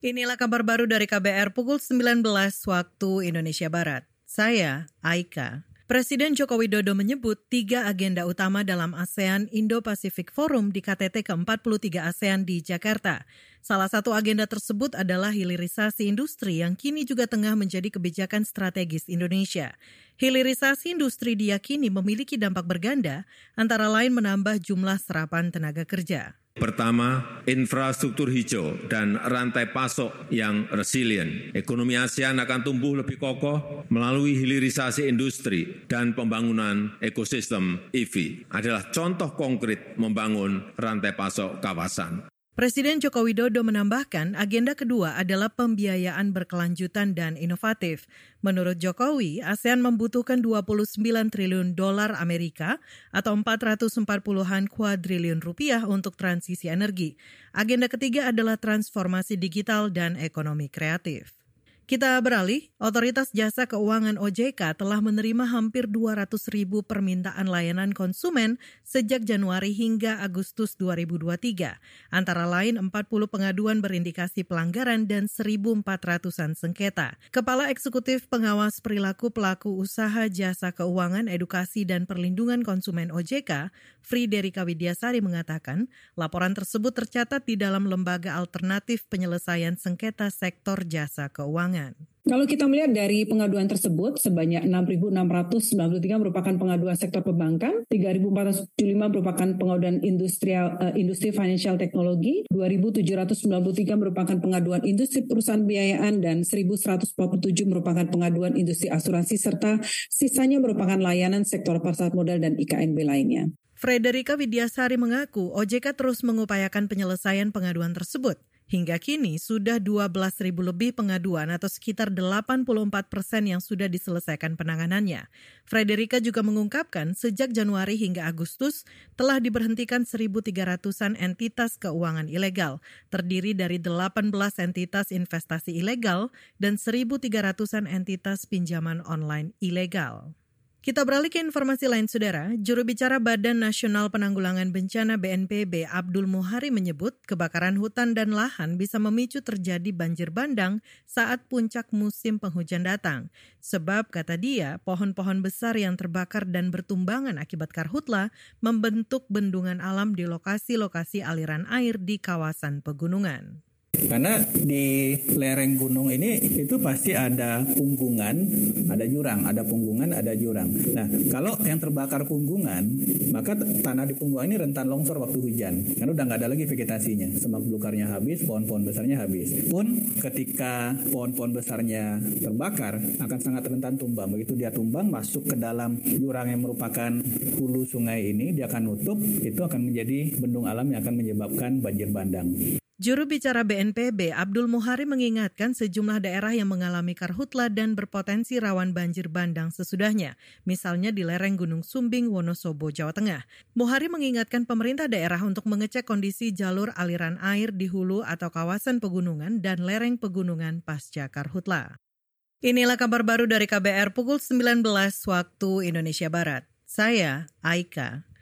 Inilah kabar baru dari KBR pukul 19 waktu Indonesia Barat. Saya Aika. Presiden Joko Widodo menyebut tiga agenda utama dalam ASEAN Indo-Pacific Forum di KTT ke-43 ASEAN di Jakarta. Salah satu agenda tersebut adalah hilirisasi industri yang kini juga tengah menjadi kebijakan strategis Indonesia. Hilirisasi industri diyakini memiliki dampak berganda, antara lain menambah jumlah serapan tenaga kerja. Pertama, infrastruktur hijau dan rantai pasok yang resilient. Ekonomi ASEAN akan tumbuh lebih kokoh melalui hilirisasi industri dan pembangunan ekosistem EV adalah contoh konkret membangun rantai pasok kawasan. Presiden Joko Widodo menambahkan agenda kedua adalah pembiayaan berkelanjutan dan inovatif. Menurut Jokowi, ASEAN membutuhkan 29 triliun dolar Amerika atau 440-an kuadriliun rupiah untuk transisi energi. Agenda ketiga adalah transformasi digital dan ekonomi kreatif. Kita beralih, Otoritas Jasa Keuangan OJK telah menerima hampir 200 ribu permintaan layanan konsumen sejak Januari hingga Agustus 2023. Antara lain 40 pengaduan berindikasi pelanggaran dan 1.400-an sengketa. Kepala Eksekutif Pengawas Perilaku Pelaku Usaha Jasa Keuangan Edukasi dan Perlindungan Konsumen OJK, Friderika Widyasari mengatakan, laporan tersebut tercatat di dalam lembaga alternatif penyelesaian sengketa sektor jasa keuangan. Kalau kita melihat dari pengaduan tersebut, sebanyak 6.693 merupakan pengaduan sektor perbankan, 3.475 merupakan pengaduan industrial, uh, industri financial teknologi, 2.793 merupakan pengaduan industri perusahaan biayaan, dan 1.147 merupakan pengaduan industri asuransi, serta sisanya merupakan layanan sektor pasar modal dan IKNB lainnya. Frederika Widyasari mengaku OJK terus mengupayakan penyelesaian pengaduan tersebut. Hingga kini sudah 12 ribu lebih pengaduan atau sekitar 84 persen yang sudah diselesaikan penanganannya. Frederika juga mengungkapkan sejak Januari hingga Agustus telah diberhentikan 1.300-an entitas keuangan ilegal, terdiri dari 18 entitas investasi ilegal dan 1.300-an entitas pinjaman online ilegal. Kita beralih ke informasi lain, Saudara. Juru bicara Badan Nasional Penanggulangan Bencana BNPB Abdul Muhari menyebut kebakaran hutan dan lahan bisa memicu terjadi banjir bandang saat puncak musim penghujan datang. Sebab, kata dia, pohon-pohon besar yang terbakar dan bertumbangan akibat karhutla membentuk bendungan alam di lokasi-lokasi aliran air di kawasan pegunungan. Karena di lereng gunung ini itu pasti ada punggungan, ada jurang, ada punggungan, ada jurang. Nah, kalau yang terbakar punggungan, maka tanah di punggungan ini rentan longsor waktu hujan. Karena udah nggak ada lagi vegetasinya, semak belukarnya habis, pohon-pohon besarnya habis. Pun ketika pohon-pohon besarnya terbakar, akan sangat rentan tumbang. Begitu dia tumbang, masuk ke dalam jurang yang merupakan hulu sungai ini, dia akan nutup, itu akan menjadi bendung alam yang akan menyebabkan banjir bandang. Juru bicara BNPB Abdul Muhari mengingatkan sejumlah daerah yang mengalami karhutla dan berpotensi rawan banjir bandang sesudahnya, misalnya di lereng Gunung Sumbing, Wonosobo, Jawa Tengah. Muhari mengingatkan pemerintah daerah untuk mengecek kondisi jalur aliran air di hulu atau kawasan pegunungan dan lereng pegunungan pasca karhutla. Inilah kabar baru dari KBR pukul 19 waktu Indonesia Barat. Saya Aika.